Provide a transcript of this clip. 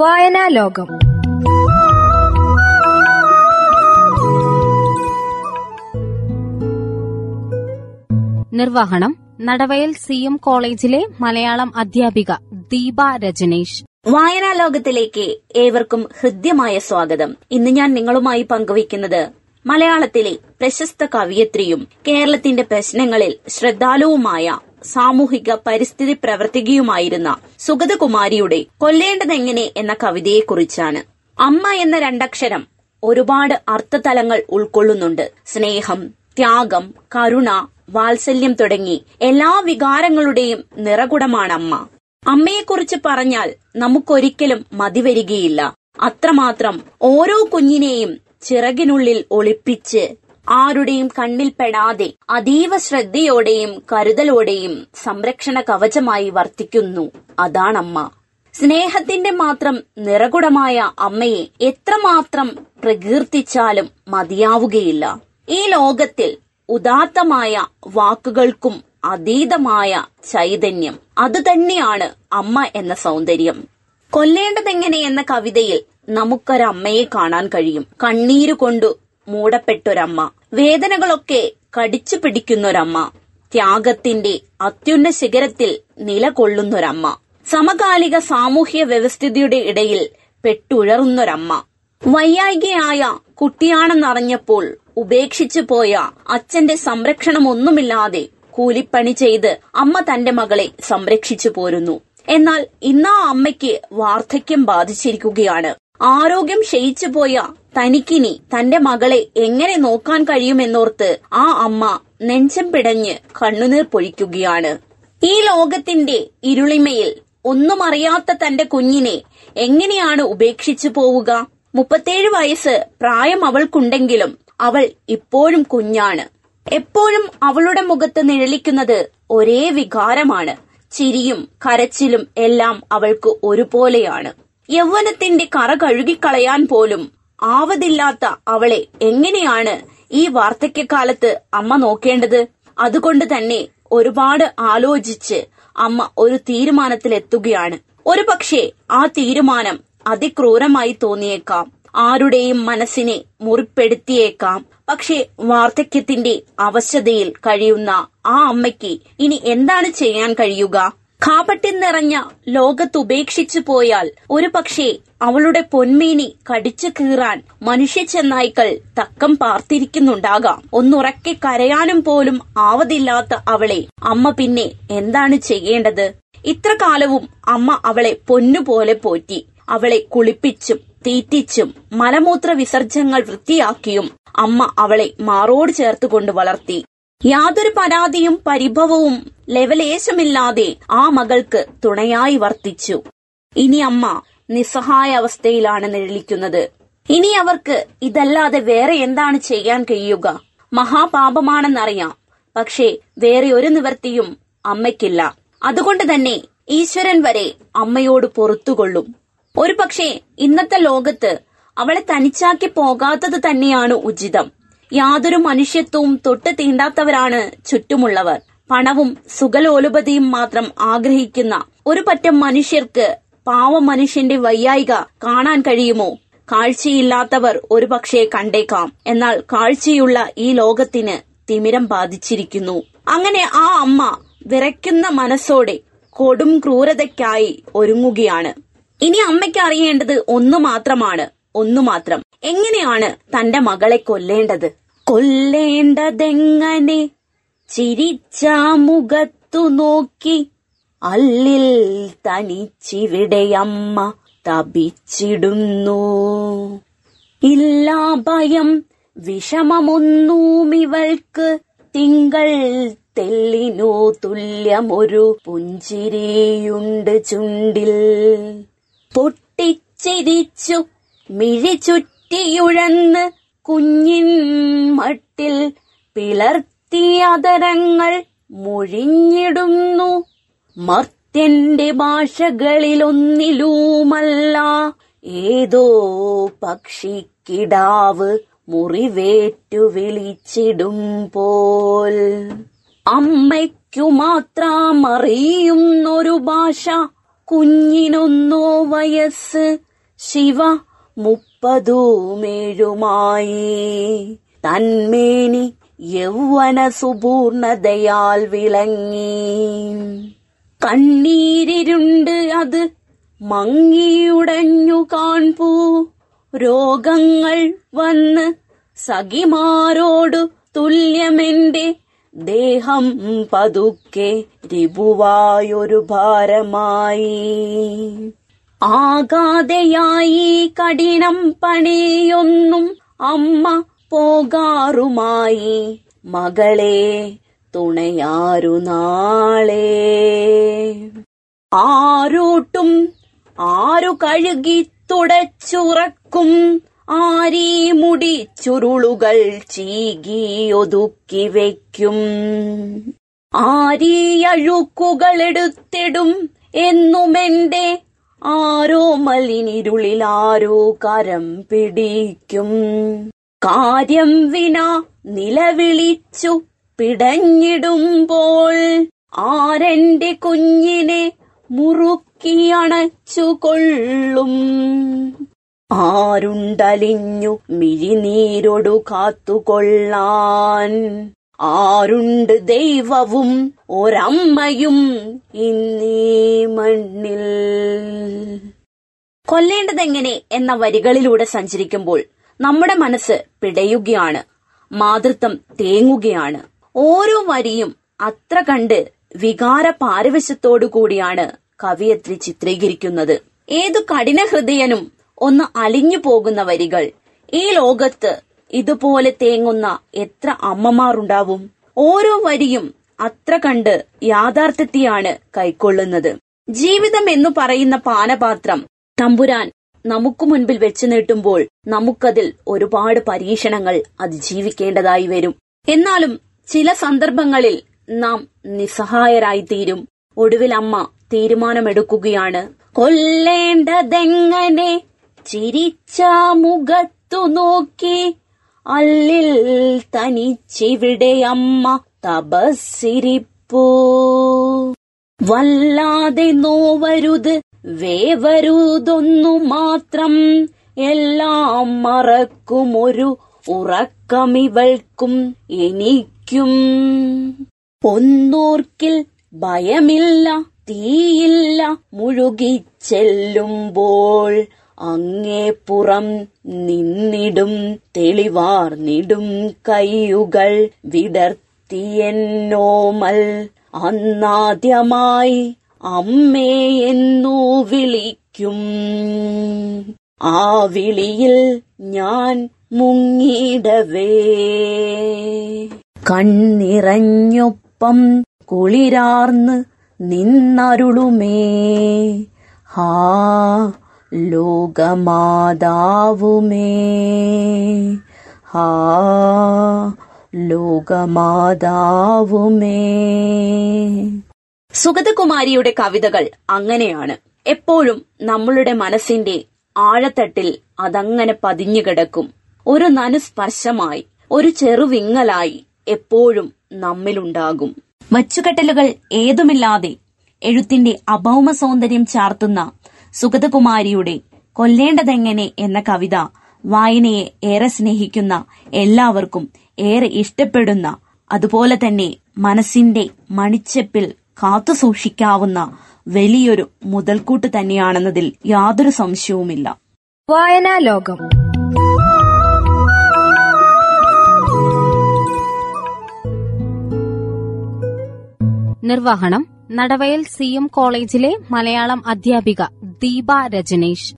വായനാ ലോകം നിർവഹണം നടവയൽ സി എം കോളേജിലെ മലയാളം അധ്യാപിക ദീപ രജനീഷ്. വായനാ ലോകത്തിലേക്ക് ഏവർക്കും ഹൃദ്യമായ സ്വാഗതം. ഇന്ന് ഞാൻ നിങ്ങളുമായി പങ്കുവയ്ക്കുന്നത് മലയാളത്തിലെ പ്രശസ്ത കവിയത്രിയും കേരളത്തിന്റെ പ്രശ്നങ്ങളിൽ ശ്രദ്ധാലുവുമായ സാമൂഹിക പരിസ്ഥിതി പ്രവർത്തകയുമായിരുന്ന സുഗതകുമാരിയുടെ കൊല്ലേണ്ടതെങ്ങനെ എന്ന കവിതയെക്കുറിച്ചാണ്. അമ്മ എന്ന രണ്ടക്ഷരം ഒരുപാട് അർത്ഥതലങ്ങൾ ഉൾക്കൊള്ളുന്നുണ്ട്. സ്നേഹം ത്യാഗം കരുണ വാത്സല്യം തുടങ്ങി എല്ലാ വികാരങ്ങളുടെയും നിറകുടമാണ് അമ്മ അമ്മയെക്കുറിച്ച് പറഞ്ഞാൽ നമുക്കൊരിക്കലും മതിവരികയില്ല. അത്രമാത്രം ഓരോ കുഞ്ഞിനെയും ചിറകിനുള്ളിൽ ഒളിപ്പിച്ച് ആരുടെയും കണ്ണിൽപ്പെടാതെ അതീവ ശ്രദ്ധയോടെയും കരുതലോടെയും സംരക്ഷണ കവചമായി വർത്തിക്കുന്നു. അതാണമ്മ. സ്നേഹത്തിന്റെ മാത്രം നിറകുടമായ അമ്മയെ എത്രമാത്രം പ്രകീർത്തിച്ചാലും മതിയാവുകയില്ല. ഈ ലോകത്തിൽ ഉദാത്തമായ വാക്കുകൾക്കും അതീതമായ ചൈതന്യം അതുതന്നെയാണ് അമ്മ എന്ന സൗന്ദര്യം. കൊല്ലേണ്ടതെങ്ങനെ എന്ന കവിതയിൽ നമുക്കൊരമ്മയെ കാണാൻ കഴിയും. കണ്ണീരുകൊണ്ടു മൂടപ്പെട്ടൊരമ്മ. വേദനകളൊക്കെ കടിച്ചു പിടിക്കുന്നൊരമ്മ ത്യാഗത്തിന്റെ അത്യുന്ന ശിഖരത്തിൽ നിലകൊള്ളുന്നൊരമ്മ സമകാലിക സാമൂഹ്യ വ്യവസ്ഥിതിയുടെ ഇടയിൽ പെട്ടുഴറുന്നൊരമ്മ വൈയായികയായ കുട്ടിയാണെന്നറിഞ്ഞപ്പോൾ ഉപേക്ഷിച്ചു പോയ അച്ഛന്റെ സംരക്ഷണമൊന്നുമില്ലാതെ കൂലിപ്പണി ചെയ്ത് അമ്മ തന്റെ മകളെ സംരക്ഷിച്ചു പോരുന്നു. എന്നാൽ ഇന്നാ അമ്മയ്ക്ക് വാർദ്ധക്യം ബാധിച്ചിരിക്കുകയാണ്. ആരോഗ്യം ക്ഷയിച്ചു പോയ തനിക്കിനി തന്റെ മകളെ എങ്ങനെ നോക്കാൻ കഴിയുമെന്നോർത്ത് ആ അമ്മ നെഞ്ചം പിടഞ്ഞ് കണ്ണുനീർ പൊഴിക്കുകയാണ്. ഈ ലോകത്തിന്റെ ഇരുളിമയിൽ ഒന്നും അറിയാത്ത തന്റെ കുഞ്ഞിനെ എങ്ങനെയാണ് ഉപേക്ഷിച്ചു പോവുക? മുപ്പത്തേഴ് വയസ്സ് പ്രായം അവൾക്കുണ്ടെങ്കിലും അവൾ ഇപ്പോഴും കുഞ്ഞാണ്. എപ്പോഴും അവളുടെ മുഖത്ത് നിഴലിക്കുന്നത് ഒരേ വികാരമാണ്. ചിരിയും കരച്ചിലും എല്ലാം അവൾക്ക് ഒരുപോലെയാണ്. യൗവനത്തിന്റെ കറ കഴുകിക്കളയാൻ പോലും ആവതില്ലാത്ത അവളെ എങ്ങനെയാണ് ഈ വാർദ്ധക്യകാലത്ത് അമ്മ നോക്കേണ്ടത്? അതുകൊണ്ട് തന്നെ ഒരുപാട് ആലോചിച്ച് അമ്മ ഒരു തീരുമാനത്തിലെത്തുകയാണ്. ഒരു പക്ഷേ ആ തീരുമാനം അതിക്രൂരമായി തോന്നിയേക്കാം. ആരുടെയും മനസ്സിനെ മുറിപ്പെടുത്തിയേക്കാം. പക്ഷേ വാർദ്ധക്യത്തിന്റെ അവശതയിൽ കഴിയുന്ന ആ അമ്മയ്ക്ക് ഇനി എന്താണ് ചെയ്യാൻ കഴിയുക? കാപട്യം നിറഞ്ഞ ലോകത്ത് ഉപേക്ഷിച്ചു പോയാൽ ഒരു പക്ഷേ അവളുടെ പൊന്മീനി കടിച്ചു കീറാൻ മനുഷ്യ ചെന്നായ്ക്കൾ തക്കം പാർത്തിരിക്കുന്നുണ്ടാകാം. ഒന്നുറക്കെ കരയാനും പോലും ആവതില്ലാത്ത അവളെ അമ്മ പിന്നെ എന്താണ് ചെയ്യേണ്ടത്? ഇത്ര കാലവും അമ്മ അവളെ പൊന്നുപോലെ പോറ്റി. അവളെ കുളിപ്പിച്ചും തീറ്റിച്ചും മലമൂത്ര വിസർജ്യങ്ങൾ വൃത്തിയാക്കിയും അമ്മ അവളെ മാറോട് ചേർത്തുകൊണ്ട് വളർത്തി. യാതൊരു പരാതിയും പരിഭവവും ലെവലേശമില്ലാതെ ആ മകൾക്ക് തുണയായി വർത്തിച്ചു. ഇനി അമ്മ നിസ്സഹായ അവസ്ഥയിലാണ് നിഴലിക്കുന്നത്. ഇനി അവർക്ക് ഇതല്ലാതെ വേറെ എന്താണ് ചെയ്യാൻ കഴിയുക? മഹാപാപമാണെന്നറിയാം. പക്ഷേ വേറെ ഒരു നിവർത്തിയും അമ്മയ്ക്കില്ല. അതുകൊണ്ട് തന്നെ ഈശ്വരൻ വരെ അമ്മയോട് പൊറത്തുകൊള്ളും. ഒരു പക്ഷേ ഇന്നത്തെ ലോകത്ത് അവളെ തനിച്ചാക്കി പോകാത്തത് തന്നെയാണ് ഉചിതം. യാതൊരു മനുഷ്യത്വവും തൊട്ട് തീണ്ടാത്തവരാണ് ചുറ്റുമുള്ളവർ. പണവും സുഖലോലുപതിയും മാത്രം ആഗ്രഹിക്കുന്ന ഒരു പറ്റം മനുഷ്യർക്ക് പാവ മനുഷ്യന്റെ വയ്യായിക കാണാൻ കഴിയുമോ? കാഴ്ചയില്ലാത്തവർ ഒരുപക്ഷെ കണ്ടേക്കാം. എന്നാൽ കാഴ്ചയുള്ള ഈ ലോകത്തിന് തിമിരം ബാധിച്ചിരിക്കുന്നു. അങ്ങനെ ആ അമ്മ വിറയ്ക്കുന്ന മനസ്സോടെ കൊടും ക്രൂരതയ്ക്കായി ഒരുങ്ങുകയാണ്. ഇനി അമ്മയ്ക്ക് അറിയേണ്ടത് ഒന്നു മാത്രമാണ്. ഒന്നു മാത്രം. എങ്ങനെയാണ് തന്റെ മകളെ കൊല്ലേണ്ടത്? കൊല്ലേണ്ടതെങ്ങനെ? ചിരിച്ച മുഖത്തു നോക്കി. അല്ലിൽ തനിച്ചിവിടെയമ്മ തപിച്ചിടുന്നു. ഇല്ലാ ഭയം വിഷമമൊന്നുമിവൾക്ക്. തിങ്കൾ തെല്ലിനു തുല്യമൊരു പുഞ്ചിരിയുണ്ട് ചുണ്ടിൽ. പൊട്ടിച്ചിരിച്ചു മിഴി ചുറ്റിയുഴന്ന് കുഞ്ഞിൻ മട്ടിൽ പിളർത്തിയതരങ്ങൾ മുഴിഞ്ഞിടുന്നു. മർത്യന്റെ ഭാഷകളിലൊന്നിലുമല്ല ഏതോ പക്ഷിക്കിടാവ് മുറിവേറ്റു വിളിച്ചിടും പോൽ. അമ്മയ്ക്കു മാത്രം അറിയുന്നൊരു ഭാഷ കുഞ്ഞിനൊന്നോ വയസ്സ് ശിവ മുപ്പതുമേഴുമായി. തന്മേനി യൗവന സുപൂർണതയാൽ വിളങ്ങി. കണ്ണീരിരുണ്ട് അത് മങ്ങിയുടഞ്ഞു കാൺപൂ. രോഗങ്ങൾ വന്ന് സഖിമാരോടു തുല്യമെന്റെ ദേഹം പതുക്കെ രിപുവായൊരു ഭാരമായി. ആകാതെയായി കഠിനം പണിയൊന്നും അമ്മ പോകാറുമായി. മകളെ തുണയാരു നാളെ. ആരൂട്ടും ആരു കഴുകി തുടച്ചുറക്കും. ആരീ മുടി ചുരുളുകൾ ചീകി ഒതുക്കി വയ്ക്കും ആരീ അഴുക്കുകൾ എടുത്തിടും എന്നുമെന്റെ ആരോ മലിനിരുളിൽ ആരോ കരം പിടിക്കും. കാര്യം വിന നിലവിളിച്ചു പിടഞ്ഞിടുമ്പോൾ ആരെന്റെ കുഞ്ഞിനെ മുറുക്കി അണച്ചു കൊള്ളും. ആരുണ്ടലിഞ്ഞു മിഴിനീരൊടു കാത്തുകൊള്ളാൻ. ആരുണ്ട് ദൈവവും ഒരമ്മയും ഇന്നീ മണ്ണിൽ. കൊല്ലേണ്ടതെങ്ങനെ എന്ന വരികളിലൂടെ സഞ്ചരിക്കുമ്പോൾ നമ്മുടെ മനസ്സ് പിടയുകയാണ്. മാതൃത്വം തേങ്ങുകയാണ്. ഓരോ വരിയും അത്ര കണ്ട് വികാര പാരവശ്യത്തോടു കൂടിയാണ് കവിയത്രി ചിത്രീകരിക്കുന്നത്. ഏതു കഠിന ഹൃദയനും ഒന്ന് അലിഞ്ഞു പോകുന്ന വരികൾ ഈ ലോകത്ത് ഇതുപോലെ തേങ്ങുന്ന എത്ര അമ്മമാരുണ്ടാവും? ഓരോ വരിയും അത്ര കണ്ട് യാഥാർത്ഥ്യത്തെയാണ് കൈക്കൊള്ളുന്നത്. ജീവിതം എന്നു പറയുന്ന പാനപാത്രം തമ്പുരാൻ നമുക്ക് മുൻപിൽ വെച്ചു നീട്ടുമ്പോൾ നമുക്കതിൽ ഒരുപാട് പരീക്ഷണങ്ങൾ അതിജീവിക്കേണ്ടതായി വരും. എന്നാലും ചില സന്ദർഭങ്ങളിൽ നാം നിസ്സഹായരായി തീരും ഒടുവിൽ അമ്മ തീരുമാനമെടുക്കുകയാണ്. കൊല്ലേണ്ടതെങ്ങനെ? ചിരിച്ച മുഖത്തു നോക്കി അല്ലിൽ തനിച്ചിവിടെ അമ്മ തപസ്സിരിപ്പൂ. വല്ലാതെ നോവരുത് വേവരുതൊന്നു മാത്രം എല്ലാം മറക്കുമൊരു ഉറക്കമിവൾക്കും എനിക്കും. ഒന്നോർക്കിൽ ഭയമില്ല തീയില്ല മുഴുകിച്ചെല്ലുമ്പോൾ അങ്ങേപ്പുറം നിന്നിടും തെളിവാർന്നിടും കൈയുകൾ വിടർത്തിയെന്നോമൽ അന്നാദ്യമായി അമ്മേ എന്നു വിളിക്കും. ആ വിളിയിൽ ഞാൻ മുങ്ങിടവേ. കണ്ണിറഞ്ഞൊപ്പം കുളിരാർന്ന് നിന്നരുളുമേ. ഹാ ലോകമാതാവുമേ. ഹാ ലോകമാതാവുമേ. സുഗതകുമാരിയുടെ കവിതകൾ അങ്ങനെയാണ്. എപ്പോഴും നമ്മളുടെ മനസ്സിന്റെ ആഴത്തട്ടിൽ അതങ്ങനെ പതിഞ്ഞു കിടക്കും. ഒരു നനുസ്പർശമായി ഒരു ചെറുവിങ്ങലായി എപ്പോഴും നമ്മിലുണ്ടാകും. വച്ചുകെട്ടലുകൾ ഏതുമില്ലാതെ എഴുത്തിന്റെ അഭൗമ സൗന്ദര്യം ചാർത്തുന്ന സുഗതകുമാരിയുടെ കൊല്ലേണ്ടതെങ്ങനെ എന്ന കവിത വായനയെ ഏറെ സ്നേഹിക്കുന്ന എല്ലാവർക്കും ഏറെ ഇഷ്ടപ്പെടുന്ന അതുപോലെ തന്നെ മനസ്സിന്റെ മണിച്ചെപ്പിൽ കാത്തുസൂക്ഷിക്കാവുന്ന വലിയൊരു മുതൽക്കൂട്ട് തന്നെയാണെന്നതിൽ യാതൊരു സംശയവുമില്ല. വായനാ ലോകം. നിർവഹണം നടവയൽ സി എം കോളേജിലെ മലയാളം അധ്യാപിക ദീപ രജനീഷ്.